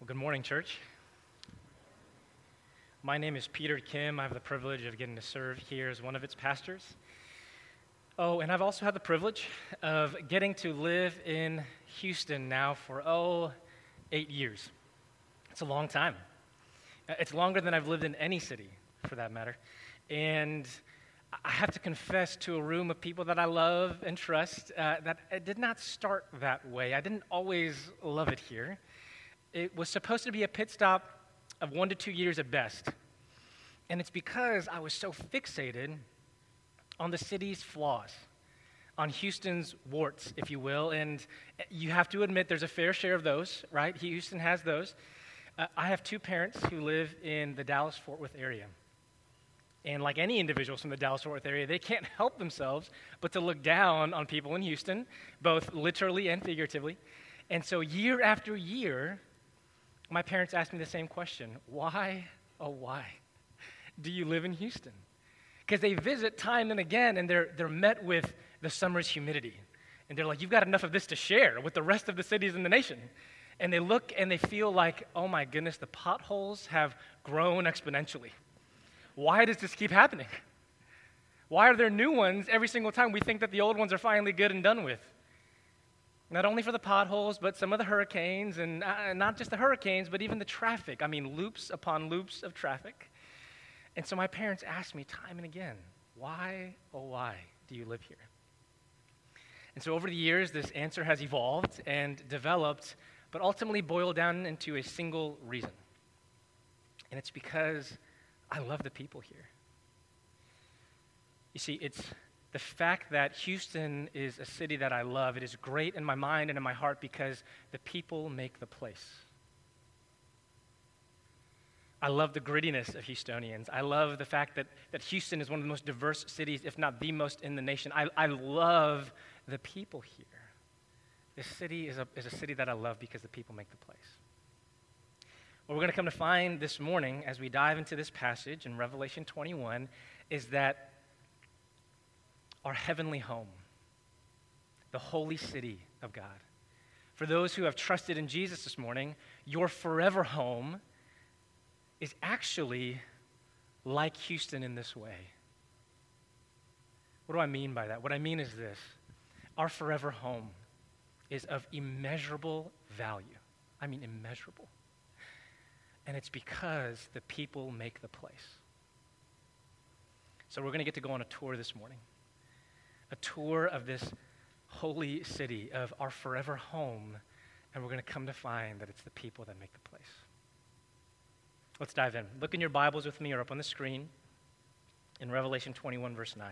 Well, good morning, church. My name is Peter Kim. I have the privilege of getting to serve here as one of its pastors. Oh, and I've also had the privilege of getting to live in Houston now for, oh, eight years. It's a long time. Uh, It's longer than I've lived in any city, for that matter. And I have to confess to a room of people that I love and trust uh, that it did not start that way. I didn't always love it here. It was supposed to be a pit stop of one to two years at best. And it's because I was so fixated on the city's flaws, on Houston's warts, if you will. And you have to admit there's a fair share of those, right? Houston has those. Uh, I have two parents who live in the Dallas Fort Worth area. And like any individuals from the Dallas Fort Worth area, they can't help themselves but to look down on people in Houston, both literally and figuratively. And so, year after year, my parents asked me the same question Why, oh, why do you live in Houston? Because they visit time and again, and they're, they're met with the summer's humidity. And they're like, You've got enough of this to share with the rest of the cities in the nation. And they look and they feel like, Oh my goodness, the potholes have grown exponentially. Why does this keep happening? Why are there new ones every single time we think that the old ones are finally good and done with? Not only for the potholes, but some of the hurricanes, and uh, not just the hurricanes, but even the traffic. I mean, loops upon loops of traffic. And so my parents asked me time and again, why, oh, why do you live here? And so over the years, this answer has evolved and developed, but ultimately boiled down into a single reason. And it's because I love the people here. You see, it's the fact that Houston is a city that I love. It is great in my mind and in my heart because the people make the place. I love the grittiness of Houstonians. I love the fact that, that Houston is one of the most diverse cities, if not the most in the nation. I, I love the people here. This city is a, is a city that I love because the people make the place. What we're going to come to find this morning as we dive into this passage in Revelation 21 is that our heavenly home, the holy city of God. For those who have trusted in Jesus this morning, your forever home is actually like Houston in this way. What do I mean by that? What I mean is this our forever home is of immeasurable value. I mean, immeasurable. And it's because the people make the place. So we're going to get to go on a tour this morning a tour of this holy city, of our forever home, and we're going to come to find that it's the people that make the place. Let's dive in. Look in your Bibles with me or up on the screen in Revelation 21, verse 9.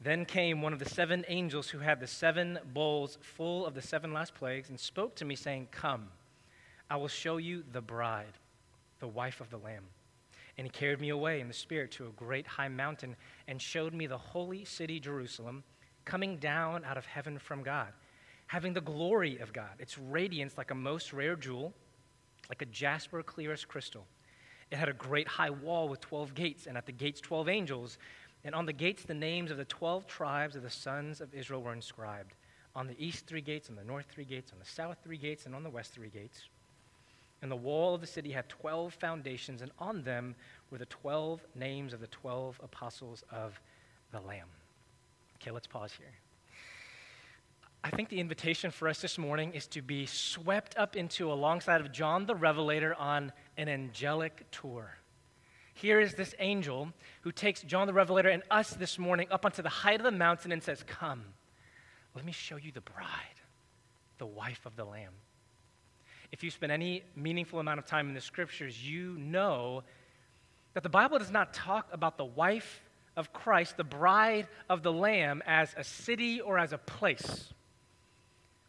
Then came one of the seven angels who had the seven bowls full of the seven last plagues and spoke to me, saying, Come, I will show you the bride, the wife of the Lamb. And he carried me away in the Spirit to a great high mountain and showed me the holy city, Jerusalem, coming down out of heaven from God, having the glory of God, its radiance like a most rare jewel, like a jasper clear as crystal. It had a great high wall with 12 gates, and at the gates, 12 angels. And on the gates, the names of the 12 tribes of the sons of Israel were inscribed. On the east, three gates, on the north, three gates, on the south, three gates, and on the west, three gates. And the wall of the city had 12 foundations, and on them were the 12 names of the 12 apostles of the Lamb. Okay, let's pause here. I think the invitation for us this morning is to be swept up into alongside of John the Revelator on an angelic tour. Here is this angel who takes John the Revelator and us this morning up onto the height of the mountain and says, Come, let me show you the bride, the wife of the Lamb. If you spend any meaningful amount of time in the scriptures, you know that the Bible does not talk about the wife of Christ, the bride of the Lamb, as a city or as a place.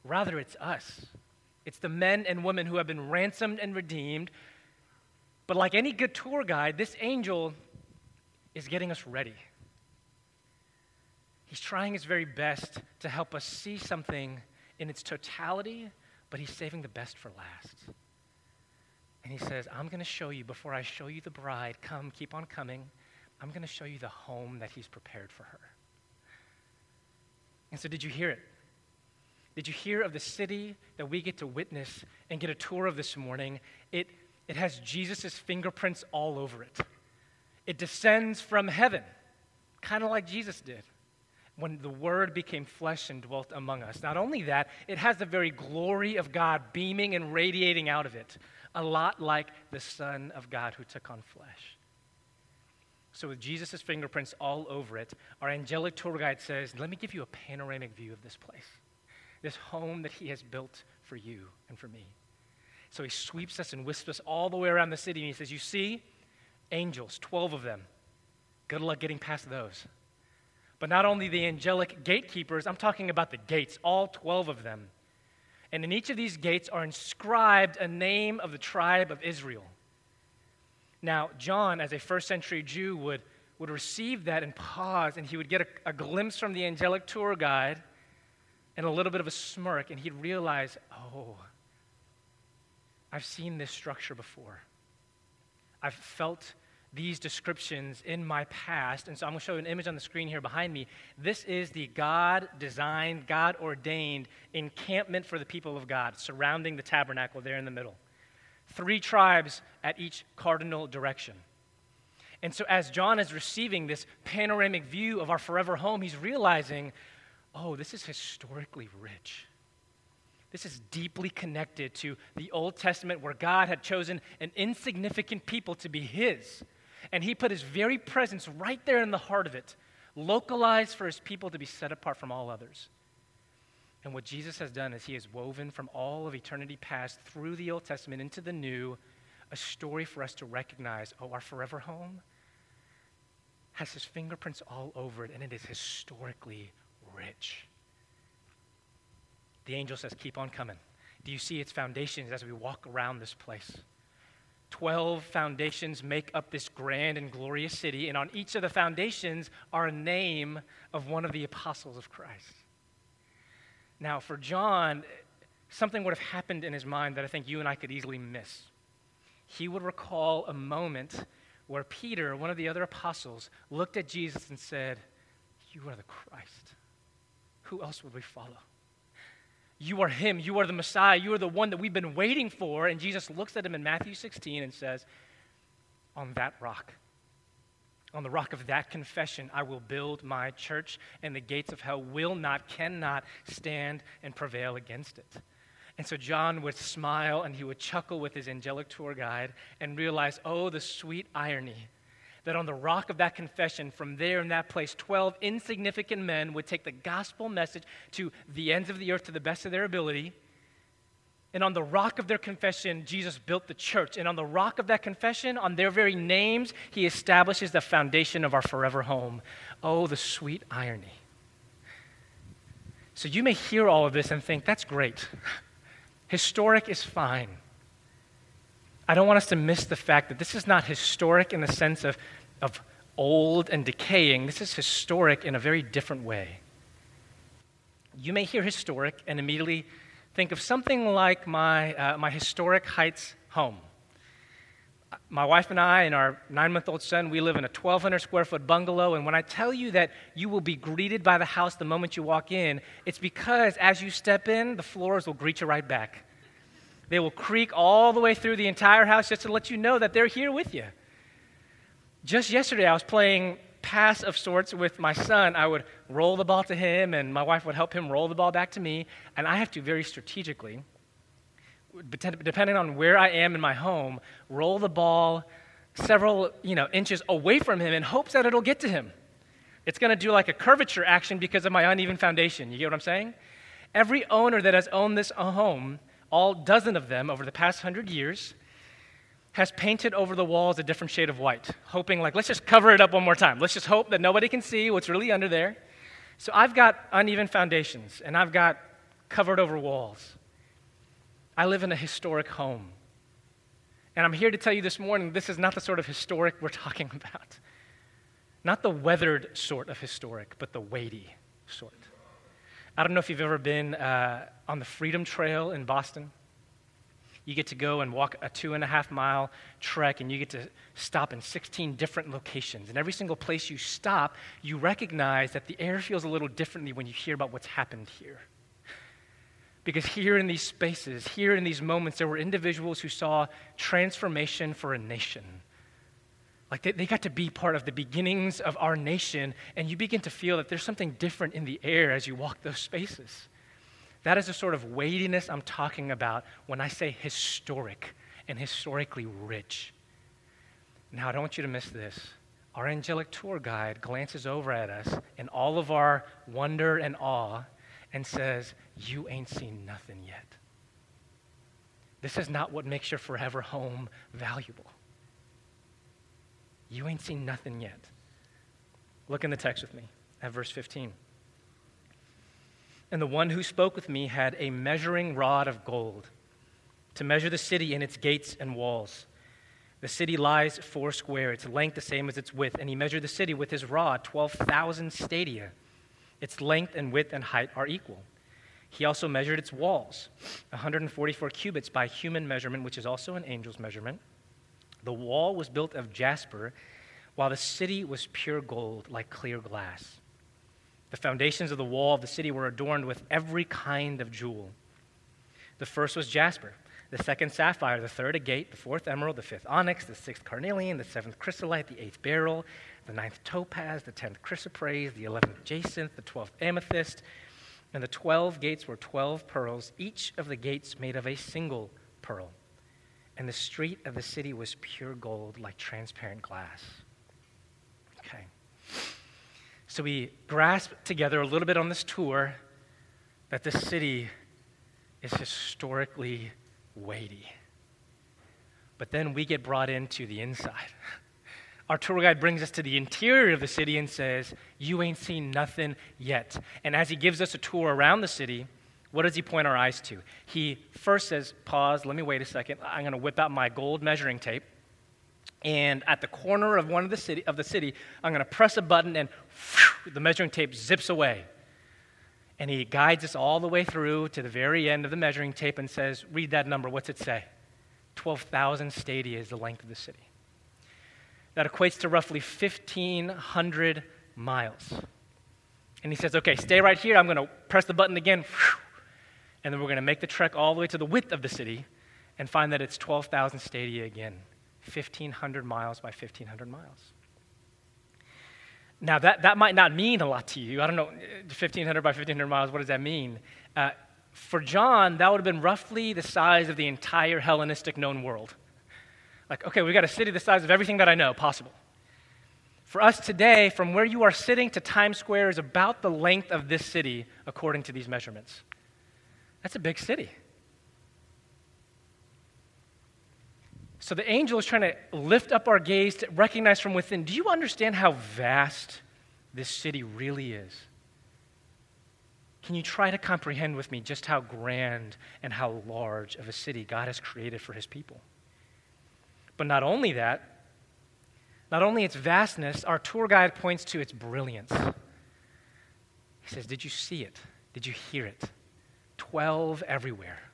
Rather, it's us. It's the men and women who have been ransomed and redeemed. But like any good tour guide, this angel is getting us ready. He's trying his very best to help us see something in its totality, but he's saving the best for last. And he says, I'm going to show you, before I show you the bride, come, keep on coming, I'm going to show you the home that he's prepared for her. And so, did you hear it? Did you hear of the city that we get to witness and get a tour of this morning? It, it has Jesus' fingerprints all over it. It descends from heaven, kind of like Jesus did when the Word became flesh and dwelt among us. Not only that, it has the very glory of God beaming and radiating out of it, a lot like the Son of God who took on flesh. So, with Jesus' fingerprints all over it, our angelic tour guide says, Let me give you a panoramic view of this place this home that he has built for you and for me. So he sweeps us and whisks us all the way around the city, and he says, You see, angels, 12 of them. Good luck getting past those. But not only the angelic gatekeepers, I'm talking about the gates, all 12 of them. And in each of these gates are inscribed a name of the tribe of Israel. Now, John, as a first century Jew, would, would receive that and pause, and he would get a, a glimpse from the angelic tour guide and a little bit of a smirk, and he'd realize, oh, I've seen this structure before. I've felt these descriptions in my past. And so I'm going to show you an image on the screen here behind me. This is the God designed, God ordained encampment for the people of God surrounding the tabernacle there in the middle. Three tribes at each cardinal direction. And so, as John is receiving this panoramic view of our forever home, he's realizing oh, this is historically rich. This is deeply connected to the Old Testament where God had chosen an insignificant people to be His. And He put His very presence right there in the heart of it, localized for His people to be set apart from all others. And what Jesus has done is He has woven from all of eternity past through the Old Testament into the New a story for us to recognize oh, our forever home has His fingerprints all over it, and it is historically rich. The angel says, Keep on coming. Do you see its foundations as we walk around this place? Twelve foundations make up this grand and glorious city, and on each of the foundations are a name of one of the apostles of Christ. Now, for John, something would have happened in his mind that I think you and I could easily miss. He would recall a moment where Peter, one of the other apostles, looked at Jesus and said, You are the Christ who else would we follow? You are Him. You are the Messiah. You are the one that we've been waiting for. And Jesus looks at him in Matthew 16 and says, On that rock, on the rock of that confession, I will build my church, and the gates of hell will not, cannot stand and prevail against it. And so John would smile and he would chuckle with his angelic tour guide and realize, oh, the sweet irony that on the rock of that confession, from there in that place, 12 insignificant men would take the gospel message to the ends of the earth to the best of their ability. And on the rock of their confession, Jesus built the church. And on the rock of that confession, on their very names, he establishes the foundation of our forever home. Oh, the sweet irony. So you may hear all of this and think, that's great. Historic is fine. I don't want us to miss the fact that this is not historic in the sense of of old and decaying. This is historic in a very different way. You may hear historic and immediately think of something like my, uh, my historic Heights home. My wife and I and our nine month old son, we live in a 1,200 square foot bungalow. And when I tell you that you will be greeted by the house the moment you walk in, it's because as you step in, the floors will greet you right back. They will creak all the way through the entire house just to let you know that they're here with you. Just yesterday, I was playing pass of sorts with my son. I would roll the ball to him, and my wife would help him roll the ball back to me. And I have to very strategically, depending on where I am in my home, roll the ball several you know, inches away from him in hopes that it'll get to him. It's going to do like a curvature action because of my uneven foundation. You get what I'm saying? Every owner that has owned this home, all dozen of them over the past hundred years, has painted over the walls a different shade of white, hoping, like, let's just cover it up one more time. Let's just hope that nobody can see what's really under there. So I've got uneven foundations and I've got covered over walls. I live in a historic home. And I'm here to tell you this morning this is not the sort of historic we're talking about. Not the weathered sort of historic, but the weighty sort. I don't know if you've ever been uh, on the Freedom Trail in Boston. You get to go and walk a two and a half mile trek, and you get to stop in 16 different locations. And every single place you stop, you recognize that the air feels a little differently when you hear about what's happened here. Because here in these spaces, here in these moments, there were individuals who saw transformation for a nation. Like they, they got to be part of the beginnings of our nation, and you begin to feel that there's something different in the air as you walk those spaces. That is the sort of weightiness I'm talking about when I say historic and historically rich. Now, I don't want you to miss this. Our angelic tour guide glances over at us in all of our wonder and awe and says, You ain't seen nothing yet. This is not what makes your forever home valuable. You ain't seen nothing yet. Look in the text with me at verse 15. And the one who spoke with me had a measuring rod of gold to measure the city and its gates and walls. The city lies four square, its length the same as its width. And he measured the city with his rod, 12,000 stadia. Its length and width and height are equal. He also measured its walls, 144 cubits by human measurement, which is also an angel's measurement. The wall was built of jasper, while the city was pure gold, like clear glass. The foundations of the wall of the city were adorned with every kind of jewel. The first was jasper the second sapphire, the third agate, the fourth emerald, the fifth onyx, the sixth carnelian, the seventh chrysolite, the eighth beryl, the ninth topaz, the tenth chrysoprase, the eleventh jacinth, the twelfth amethyst. And the twelve gates were twelve pearls, each of the gates made of a single pearl. And the street of the city was pure gold, like transparent glass. So we grasp together a little bit on this tour that this city is historically weighty. But then we get brought into the inside. Our tour guide brings us to the interior of the city and says, You ain't seen nothing yet. And as he gives us a tour around the city, what does he point our eyes to? He first says, Pause, let me wait a second. I'm going to whip out my gold measuring tape. And at the corner of one of the city, of the city I'm going to press a button and whew, the measuring tape zips away. And he guides us all the way through to the very end of the measuring tape and says, Read that number. What's it say? 12,000 stadia is the length of the city. That equates to roughly 1,500 miles. And he says, Okay, stay right here. I'm going to press the button again. And then we're going to make the trek all the way to the width of the city and find that it's 12,000 stadia again. 1,500 miles by 1,500 miles. Now, that, that might not mean a lot to you. I don't know, 1,500 by 1,500 miles, what does that mean? Uh, for John, that would have been roughly the size of the entire Hellenistic known world. Like, okay, we've got a city the size of everything that I know possible. For us today, from where you are sitting to Times Square is about the length of this city according to these measurements. That's a big city. So the angel is trying to lift up our gaze to recognize from within do you understand how vast this city really is? Can you try to comprehend with me just how grand and how large of a city God has created for his people? But not only that, not only its vastness, our tour guide points to its brilliance. He says, Did you see it? Did you hear it? Twelve everywhere.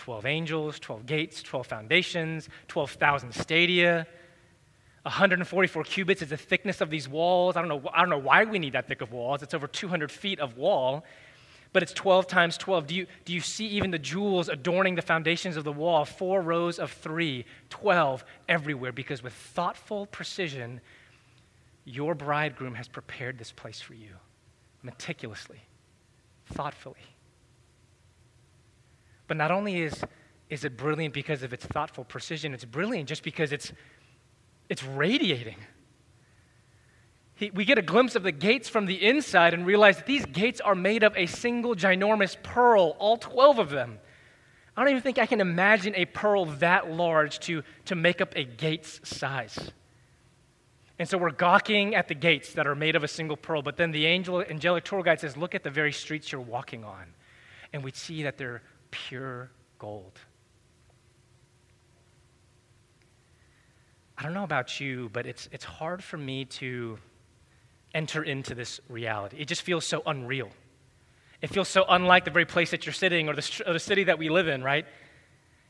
12 angels, 12 gates, 12 foundations, 12,000 stadia. 144 cubits is the thickness of these walls. I don't, know, I don't know why we need that thick of walls. It's over 200 feet of wall, but it's 12 times 12. Do you, do you see even the jewels adorning the foundations of the wall? Four rows of three, 12 everywhere, because with thoughtful precision, your bridegroom has prepared this place for you meticulously, thoughtfully. But not only is, is it brilliant because of its thoughtful precision, it's brilliant just because it's, it's radiating. He, we get a glimpse of the gates from the inside and realize that these gates are made of a single ginormous pearl, all 12 of them. I don't even think I can imagine a pearl that large to, to make up a gate's size. And so we're gawking at the gates that are made of a single pearl, but then the angel, angelic tour guide says, Look at the very streets you're walking on. And we see that they're pure gold. I don't know about you, but it's, it's hard for me to enter into this reality. It just feels so unreal. It feels so unlike the very place that you're sitting or the, or the city that we live in, right?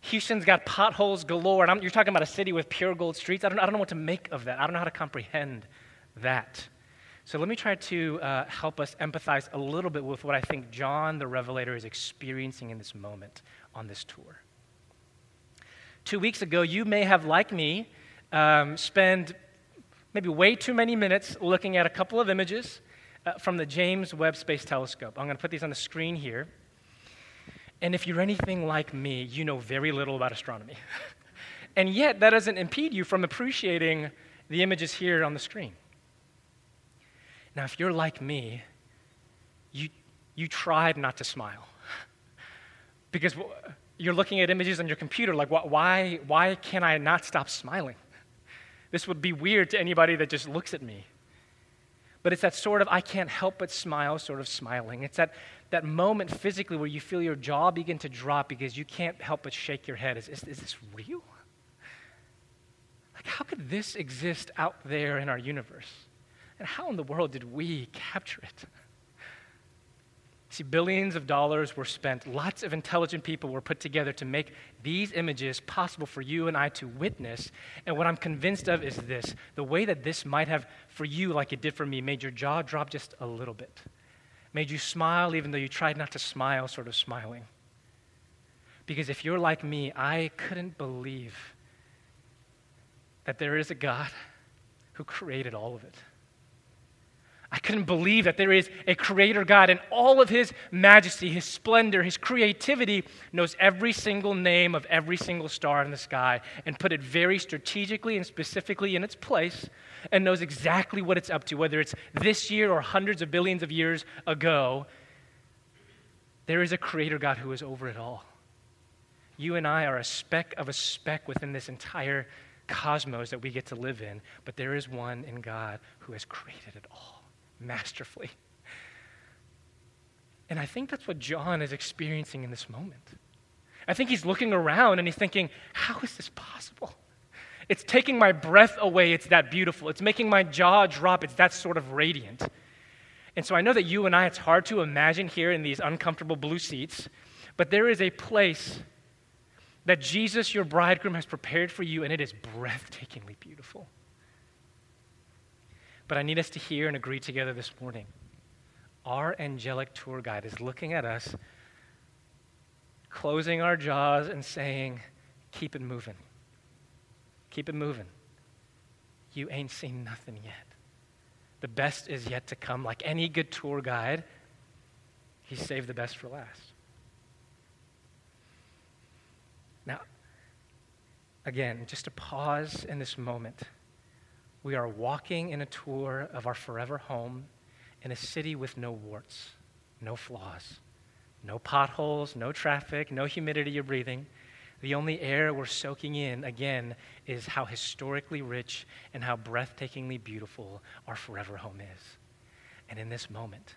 Houston's got potholes galore, and I'm, you're talking about a city with pure gold streets. I don't, I don't know what to make of that. I don't know how to comprehend that. So let me try to uh, help us empathize a little bit with what I think John the Revelator is experiencing in this moment on this tour. Two weeks ago, you may have, like me, um, spent maybe way too many minutes looking at a couple of images uh, from the James Webb Space Telescope. I'm going to put these on the screen here. And if you're anything like me, you know very little about astronomy. and yet, that doesn't impede you from appreciating the images here on the screen. Now, if you're like me, you, you tried not to smile. because you're looking at images on your computer, like, why, why can I not stop smiling? This would be weird to anybody that just looks at me. But it's that sort of I can't help but smile sort of smiling. It's that, that moment physically where you feel your jaw begin to drop because you can't help but shake your head. Is, is, is this real? Like, how could this exist out there in our universe? And how in the world did we capture it? See, billions of dollars were spent. Lots of intelligent people were put together to make these images possible for you and I to witness. And what I'm convinced of is this the way that this might have, for you, like it did for me, made your jaw drop just a little bit, made you smile even though you tried not to smile, sort of smiling. Because if you're like me, I couldn't believe that there is a God who created all of it. I couldn't believe that there is a creator God and all of his majesty, his splendor, his creativity knows every single name of every single star in the sky and put it very strategically and specifically in its place and knows exactly what it's up to, whether it's this year or hundreds of billions of years ago. There is a creator God who is over it all. You and I are a speck of a speck within this entire cosmos that we get to live in, but there is one in God who has created it all masterfully. And I think that's what John is experiencing in this moment. I think he's looking around and he's thinking, how is this possible? It's taking my breath away. It's that beautiful. It's making my jaw drop. It's that sort of radiant. And so I know that you and I, it's hard to imagine here in these uncomfortable blue seats, but there is a place that Jesus, your bridegroom, has prepared for you, and it is breathtakingly beautiful. But I need us to hear and agree together this morning. Our angelic tour guide is looking at us, closing our jaws, and saying, Keep it moving. Keep it moving. You ain't seen nothing yet. The best is yet to come. Like any good tour guide, he saved the best for last. Now, again, just to pause in this moment. We are walking in a tour of our forever home in a city with no warts, no flaws, no potholes, no traffic, no humidity you're breathing. The only air we're soaking in, again, is how historically rich and how breathtakingly beautiful our forever home is. And in this moment,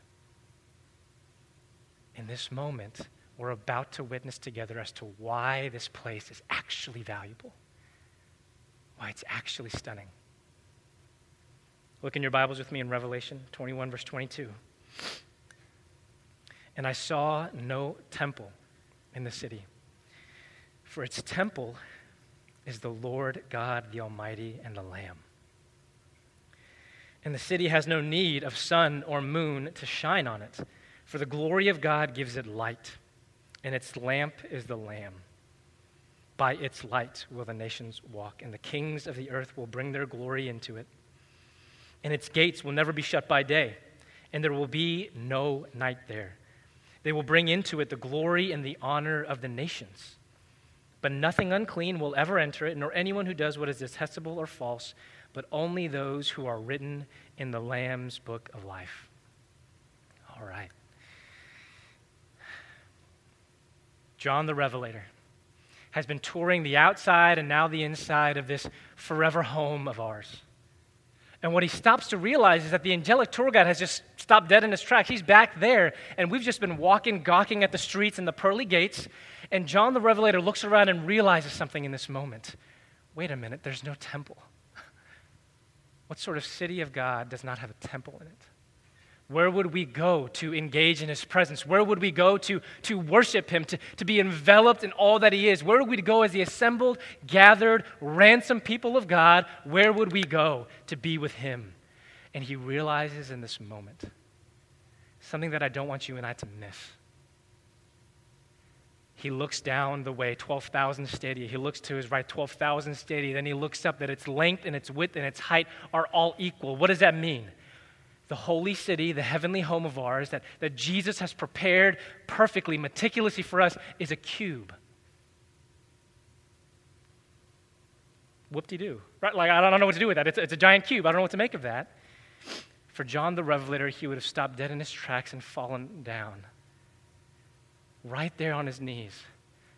in this moment, we're about to witness together as to why this place is actually valuable, why it's actually stunning. Look in your Bibles with me in Revelation 21, verse 22. And I saw no temple in the city, for its temple is the Lord God, the Almighty, and the Lamb. And the city has no need of sun or moon to shine on it, for the glory of God gives it light, and its lamp is the Lamb. By its light will the nations walk, and the kings of the earth will bring their glory into it and its gates will never be shut by day, and there will be no night there. They will bring into it the glory and the honor of the nations. But nothing unclean will ever enter it, nor anyone who does what is detestable or false, but only those who are written in the Lamb's book of life. All right. John the Revelator has been touring the outside and now the inside of this forever home of ours. And what he stops to realize is that the angelic tour guide has just stopped dead in his tracks. He's back there, and we've just been walking, gawking at the streets and the pearly gates. And John the Revelator looks around and realizes something in this moment. Wait a minute, there's no temple. What sort of city of God does not have a temple in it? Where would we go to engage in his presence? Where would we go to, to worship him, to, to be enveloped in all that he is? Where would we go as the assembled, gathered, ransomed people of God? Where would we go to be with him? And he realizes in this moment something that I don't want you and I to miss. He looks down the way, 12,000 stadia. He looks to his right, 12,000 stadia. Then he looks up that its length and its width and its height are all equal. What does that mean? The holy city, the heavenly home of ours that, that Jesus has prepared perfectly, meticulously for us, is a cube. Whoop de doo. Right? Like, I don't know what to do with that. It's, it's a giant cube. I don't know what to make of that. For John the Revelator, he would have stopped dead in his tracks and fallen down. Right there on his knees.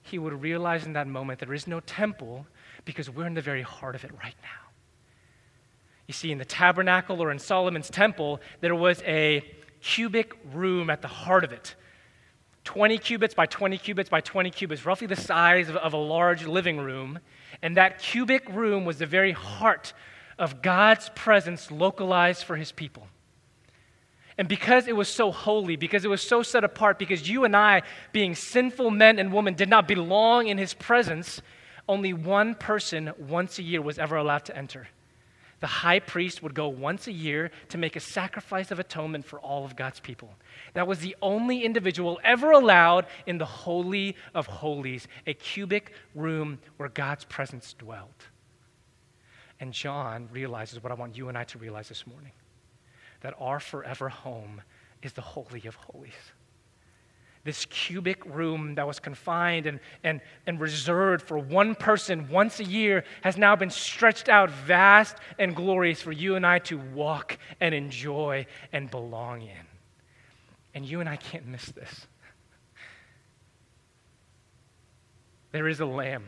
He would realize in that moment there is no temple because we're in the very heart of it right now. You see, in the tabernacle or in Solomon's temple, there was a cubic room at the heart of it. 20 cubits by 20 cubits by 20 cubits, roughly the size of, of a large living room. And that cubic room was the very heart of God's presence localized for his people. And because it was so holy, because it was so set apart, because you and I, being sinful men and women, did not belong in his presence, only one person once a year was ever allowed to enter. The high priest would go once a year to make a sacrifice of atonement for all of God's people. That was the only individual ever allowed in the Holy of Holies, a cubic room where God's presence dwelt. And John realizes what I want you and I to realize this morning that our forever home is the Holy of Holies. This cubic room that was confined and, and, and reserved for one person once a year has now been stretched out vast and glorious for you and I to walk and enjoy and belong in. And you and I can't miss this. There is a lamb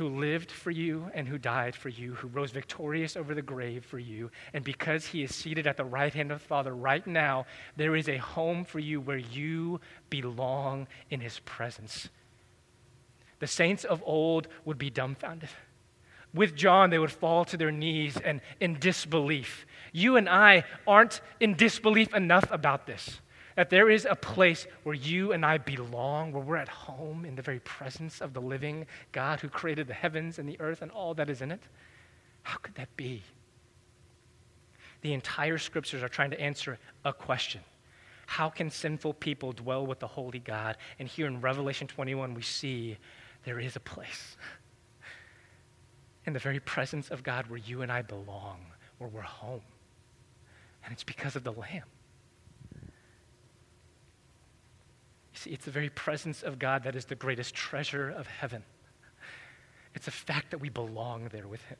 who lived for you and who died for you, who rose victorious over the grave for you. And because he is seated at the right hand of the Father right now, there is a home for you where you belong in his presence. The saints of old would be dumbfounded. With John, they would fall to their knees and in disbelief. You and I aren't in disbelief enough about this that there is a place where you and I belong, where we're at home in the very presence of the living God who created the heavens and the earth and all that is in it? How could that be? The entire scriptures are trying to answer a question. How can sinful people dwell with the holy God? And here in Revelation 21, we see there is a place in the very presence of God where you and I belong, where we're home. And it's because of the Lamb. See, it's the very presence of God that is the greatest treasure of heaven. It's a fact that we belong there with Him.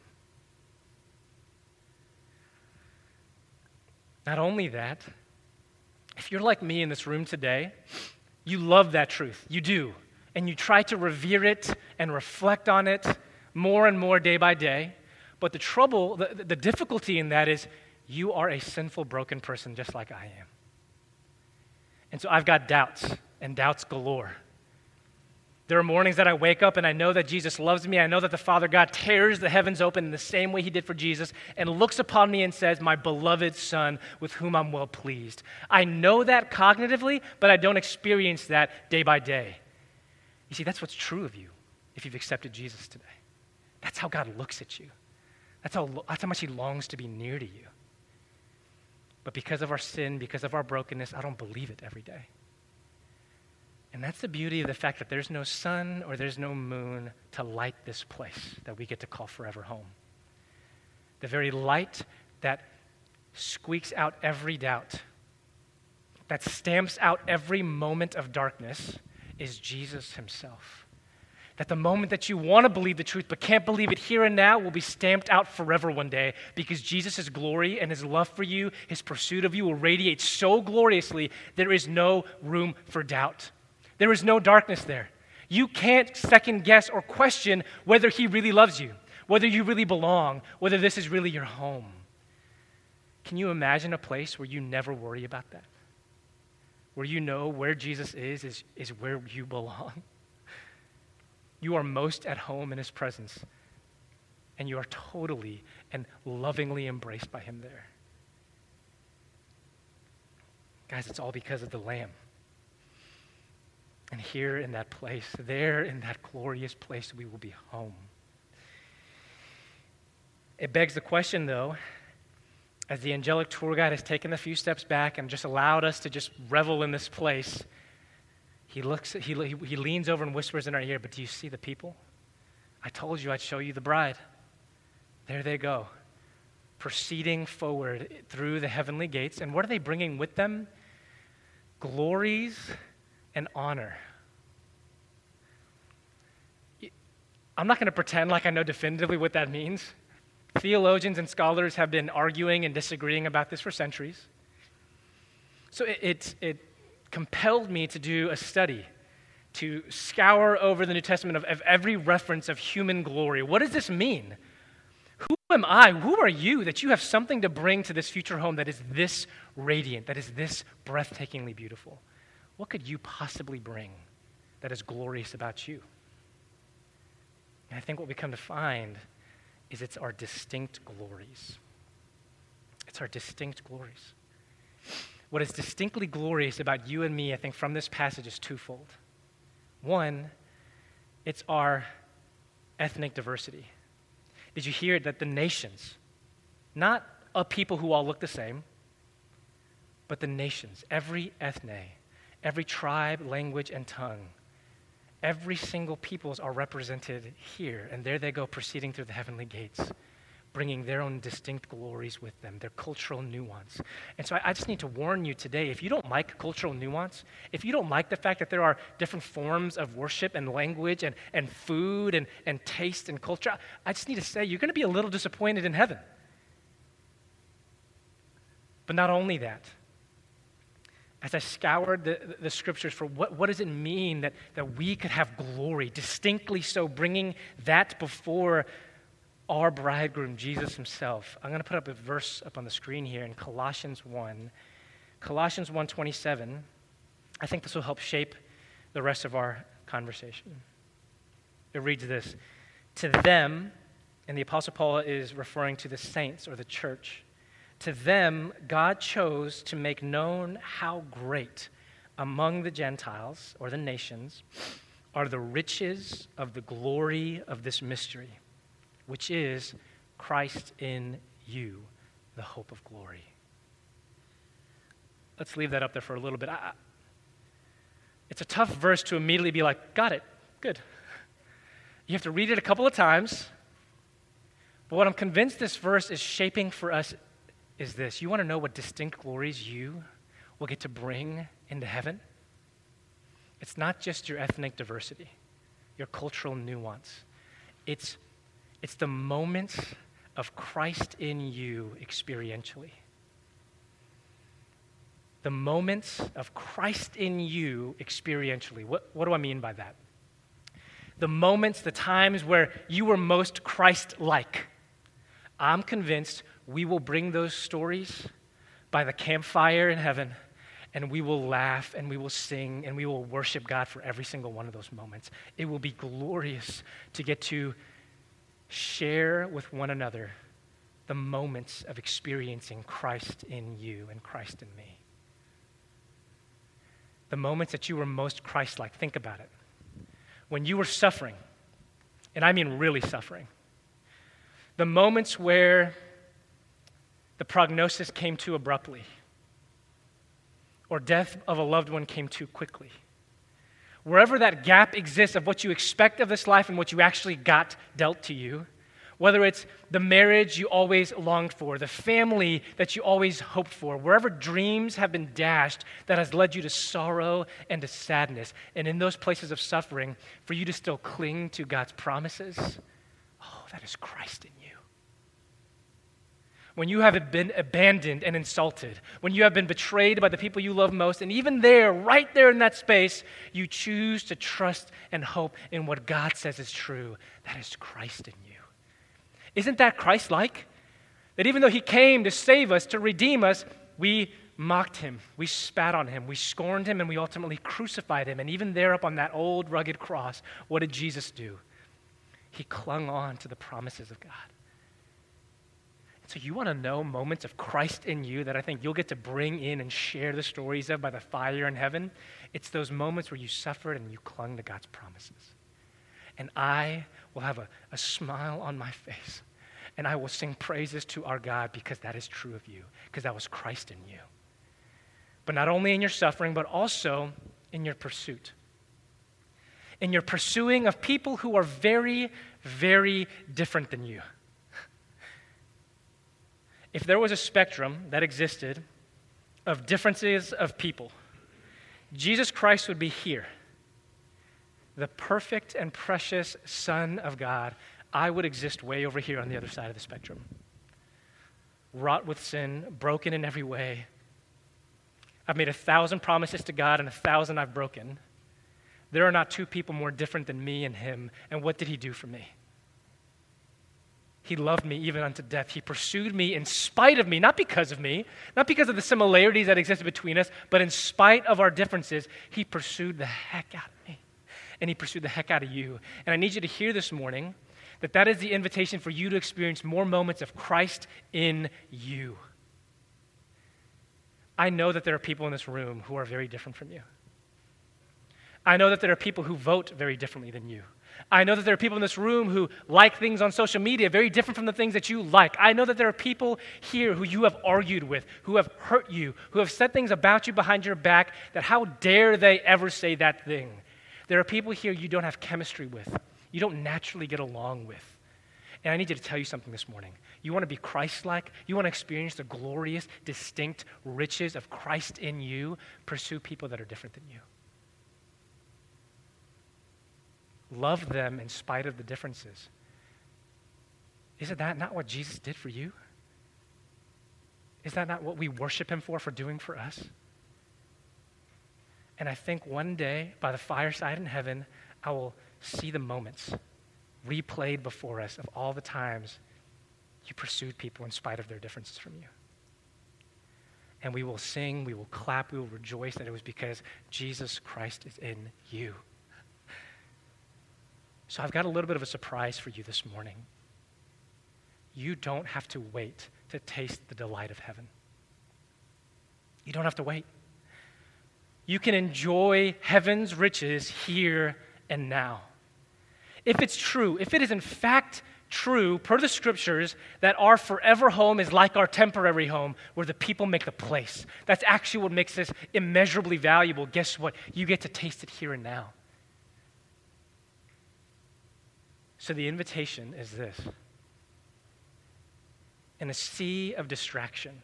Not only that, if you're like me in this room today, you love that truth. You do. And you try to revere it and reflect on it more and more day by day. But the trouble, the, the difficulty in that is you are a sinful, broken person just like I am. And so I've got doubts and doubts galore. There are mornings that I wake up and I know that Jesus loves me. I know that the Father God tears the heavens open in the same way He did for Jesus and looks upon me and says, My beloved Son, with whom I'm well pleased. I know that cognitively, but I don't experience that day by day. You see, that's what's true of you if you've accepted Jesus today. That's how God looks at you, that's how, that's how much He longs to be near to you. But because of our sin, because of our brokenness, I don't believe it every day. And that's the beauty of the fact that there's no sun or there's no moon to light this place that we get to call forever home. The very light that squeaks out every doubt, that stamps out every moment of darkness, is Jesus himself. That the moment that you want to believe the truth but can't believe it here and now will be stamped out forever one day because Jesus' glory and his love for you, his pursuit of you will radiate so gloriously, there is no room for doubt. There is no darkness there. You can't second guess or question whether He really loves you, whether you really belong, whether this is really your home. Can you imagine a place where you never worry about that? Where you know where Jesus is, is, is where you belong. You are most at home in His presence, and you are totally and lovingly embraced by Him there. Guys, it's all because of the Lamb. And here in that place, there in that glorious place, we will be home. It begs the question, though as the angelic tour guide has taken a few steps back and just allowed us to just revel in this place, he looks, he, he leans over and whispers in our ear, But do you see the people? I told you I'd show you the bride. There they go, proceeding forward through the heavenly gates. And what are they bringing with them? Glories and honor. I'm not going to pretend like I know definitively what that means. Theologians and scholars have been arguing and disagreeing about this for centuries. So it, it, it compelled me to do a study, to scour over the New Testament of, of every reference of human glory. What does this mean? Who am I? Who are you that you have something to bring to this future home that is this radiant, that is this breathtakingly beautiful? What could you possibly bring that is glorious about you? And I think what we come to find is it's our distinct glories. It's our distinct glories. What is distinctly glorious about you and me, I think, from this passage is twofold. One, it's our ethnic diversity. Did you hear that the nations, not a people who all look the same, but the nations, every ethne, every tribe, language, and tongue, Every single peoples are represented here, and there they go proceeding through the heavenly gates, bringing their own distinct glories with them, their cultural nuance. And so I, I, just need to warn you today if you don't like cultural nuance, if you don't like the fact that there are different forms of worship and language and, and food and, and taste and culture, I just need to say you're going to be a little disappointed in heaven. But not only that, as I scoured the, the, scriptures for what, what does it mean that, that we could have glory, distinctly so, bringing that before our bridegroom, Jesus himself. I'm going to put up a verse up on the screen here in Colossians 1. Colossians 1.27. I think this will help shape the rest of our conversation. It reads this, To them, and the Apostle Paul is referring to the saints or the church, to them, God chose to make known how great among the Gentiles or the nations are the riches of the glory of this mystery, which is Christ in you, the hope of glory. Let's leave that up there for a little bit. I, it's a tough verse to immediately be like, got it, good. You have to read it a couple of times. But what I'm convinced this verse is shaping for us is this you want to know what distinct glories you will get to bring into heaven? It's not just your ethnic diversity, your cultural nuance. It's, it's the moments of Christ in you experientially. The moments of Christ in you experientially. What, what do I mean by that? The moments, the times where you were most Christ like. I'm convinced we will bring those stories by the campfire in heaven and we will laugh and we will sing and we will worship God for every single one of those moments. It will be glorious to get to share with one another the moments of experiencing Christ in you and Christ in me. The moments that you were most Christ like. Think about it. When you were suffering, and I mean really suffering, the moments where the prognosis came too abruptly, or death of a loved one came too quickly. Wherever that gap exists of what you expect of this life and what you actually got dealt to you, whether it's the marriage you always longed for, the family that you always hoped for, wherever dreams have been dashed that has led you to sorrow and to sadness, and in those places of suffering, for you to still cling to God's promises, oh, that is Christ in you when you have been abandoned and insulted, when you have been betrayed by the people you love most, and even there, right there in that space, you choose to trust and hope in what God says is true. That is Christ in you. Isn't that Christ like? That even though He came to save us, to redeem us, we mocked Him, we spat on Him, we scorned Him, and we ultimately crucified Him. And even there up on that old rugged cross, what did Jesus do? He clung on to the promises of God. So, you want to know moments of Christ in you that I think you'll get to bring in and share the stories of by the fire in heaven? It's those moments where you suffered and you clung to God's promises. And I will have a, a smile on my face and I will sing praises to our God because that is true of you, because that was Christ in you. But not only in your suffering, but also in your pursuit. In your pursuing of people who are very, very different than you. If there was a spectrum that existed of differences of people, Jesus Christ would be here, the perfect and precious Son of God. I would exist way over here on the other side of the spectrum. Wrought with sin, broken in every way. I've made a thousand promises to God and a thousand I've broken. There are not two people more different than me and him. And what did he do for me? He loved me even unto death. He pursued me in spite of me, not because of me, not because of the similarities that existed between us, but in spite of our differences, He pursued the heck out of me. And He pursued the heck out of you. And I need you to hear this morning that that is the invitation for you to experience more moments of Christ in you. I know that there are people in this room who are very different from you. I know that there are people who vote very differently than you. I know that there are people in this room who like things on social media very different from the things that you like. I know that there are people here who you have argued with, who have hurt you, who have said things about you behind your back that how dare they ever say that thing. There are people here you don't have chemistry with, you don't naturally get along with. And I need you to tell you something this morning. You want to be Christ like? You want to experience the glorious, distinct riches of Christ in you? Pursue people that are different than you. Love them in spite of the differences. Isn't that not what Jesus did for you? Is that not what we worship him for, for doing for us? And I think one day, by the fireside in heaven, I will see the moments replayed before us of all the times you pursued people in spite of their differences from you. And we will sing, we will clap, we will rejoice that it was because Jesus Christ is in you. So I've got a little bit of a surprise for you this morning. You don't have to wait to taste the delight of heaven. You don't have to wait. You can enjoy heaven's riches here and now. If it's true, if it is in fact true, per the scriptures, that our forever home is like our temporary home, where the people make the place, that's actually what makes this immeasurably valuable. Guess what? You get to taste it here and now. So the invitation is this in a sea of distraction,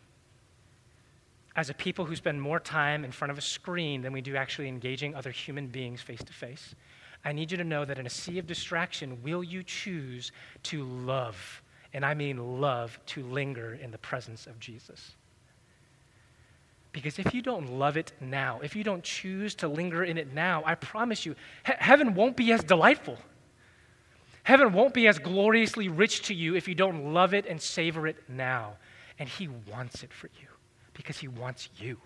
as a people who spend more time in front of a screen than we do actually engaging other human beings face to face, I need you to know that in a sea of distraction, will you choose to love? And I mean love to linger in the presence of Jesus. Because if you don't love it now, if you don't choose to linger in it now, I promise you, he- heaven won't be as delightful. Heaven won't be as gloriously rich to you if you don't love it and savor it now. And He wants it for you because He wants you.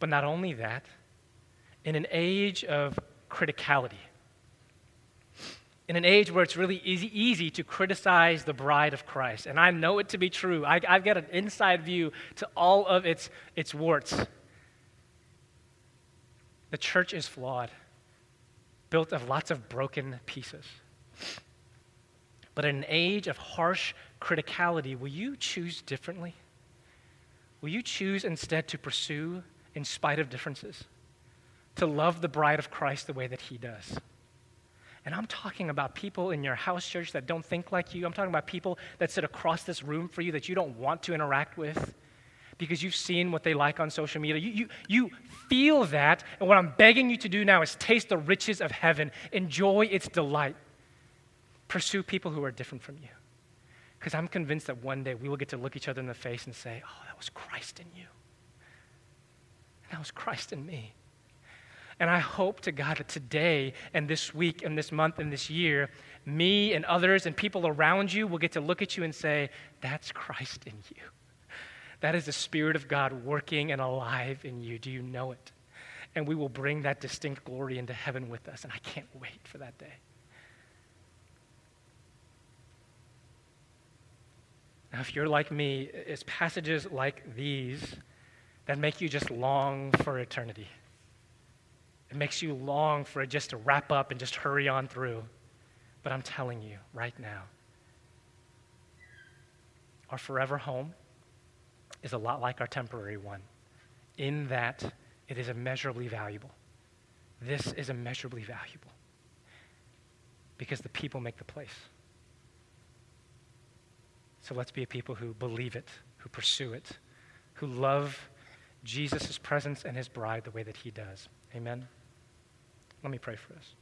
But not only that, in an age of criticality, in an age where it's really easy, easy to criticize the bride of Christ, and I know it to be true, I, have got an inside view to all of its, its warts. The church is flawed built of lots of broken pieces. But in an age of harsh criticality, will you choose differently? Will you choose instead to pursue in spite of differences? To love the bride of Christ the way that he does? And I'm talking about people in your house church that don't think like you. I'm talking about people that sit across this room for you that you don't want to interact with because you've seen what they like on social media. You, you, you feel that, and what I'm begging you to do now is taste the riches of heaven, enjoy its delight, pursue people who are different from you. Because I'm convinced that one day we will get to look each other in the face and say, Oh, that was Christ in you. And that was Christ in me. And I hope to God that today and this week and this month and this year, me and others and people around you will get to look at you and say, That's Christ in you. That is the Spirit of God working and alive in you. Do you know it? And we will bring that distinct glory into heaven with us. And I can't wait for that day. Now, if you're like me, it's passages like these that make you just long for eternity. It makes you long for it just to wrap up and just hurry on through. But I'm telling you right now, our forever home is a lot like our temporary one, in that it is immeasurably valuable. This is immeasurably valuable because the people make the place. So let's be a people who believe it, who pursue it, who love Jesus' presence and his bride the way that he does. Amen. Let me pray for us.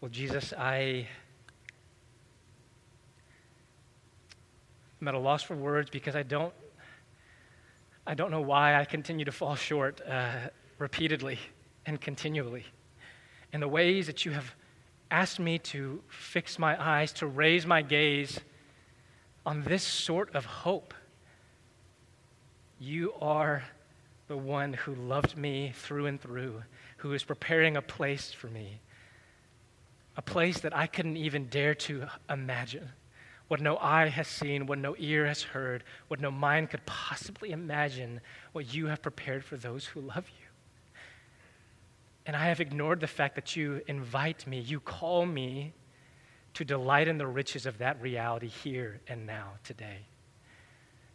Well, Jesus, I am at a loss for words because I don't, I don't know why I continue to fall short uh, repeatedly and continually in the ways that you have asked me to fix my eyes, to raise my gaze on this sort of hope. You are the one who loved me through and through, who is preparing a place for me a place that I couldn't even dare to imagine. What no eye has seen, what no ear has heard, what no mind could possibly imagine, what you have prepared for those who love you. And I have ignored the fact that you invite me, you call me to delight in the riches of that reality here and now, today.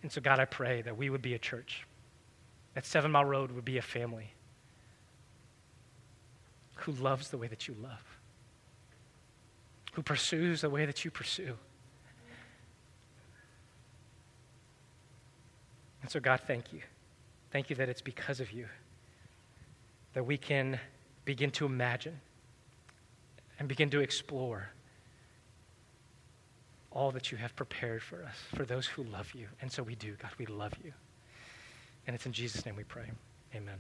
And so, God, I pray that we would be a church, that Seven Mile Road would be a family who loves the way that you love who pursues the way that you pursue. And so, God, thank you. Thank you that it's because of you that we can begin to imagine and begin to explore all that you have prepared for us, for those who love you. And so we do, God, we love you. And it's in Jesus' name we pray. Amen.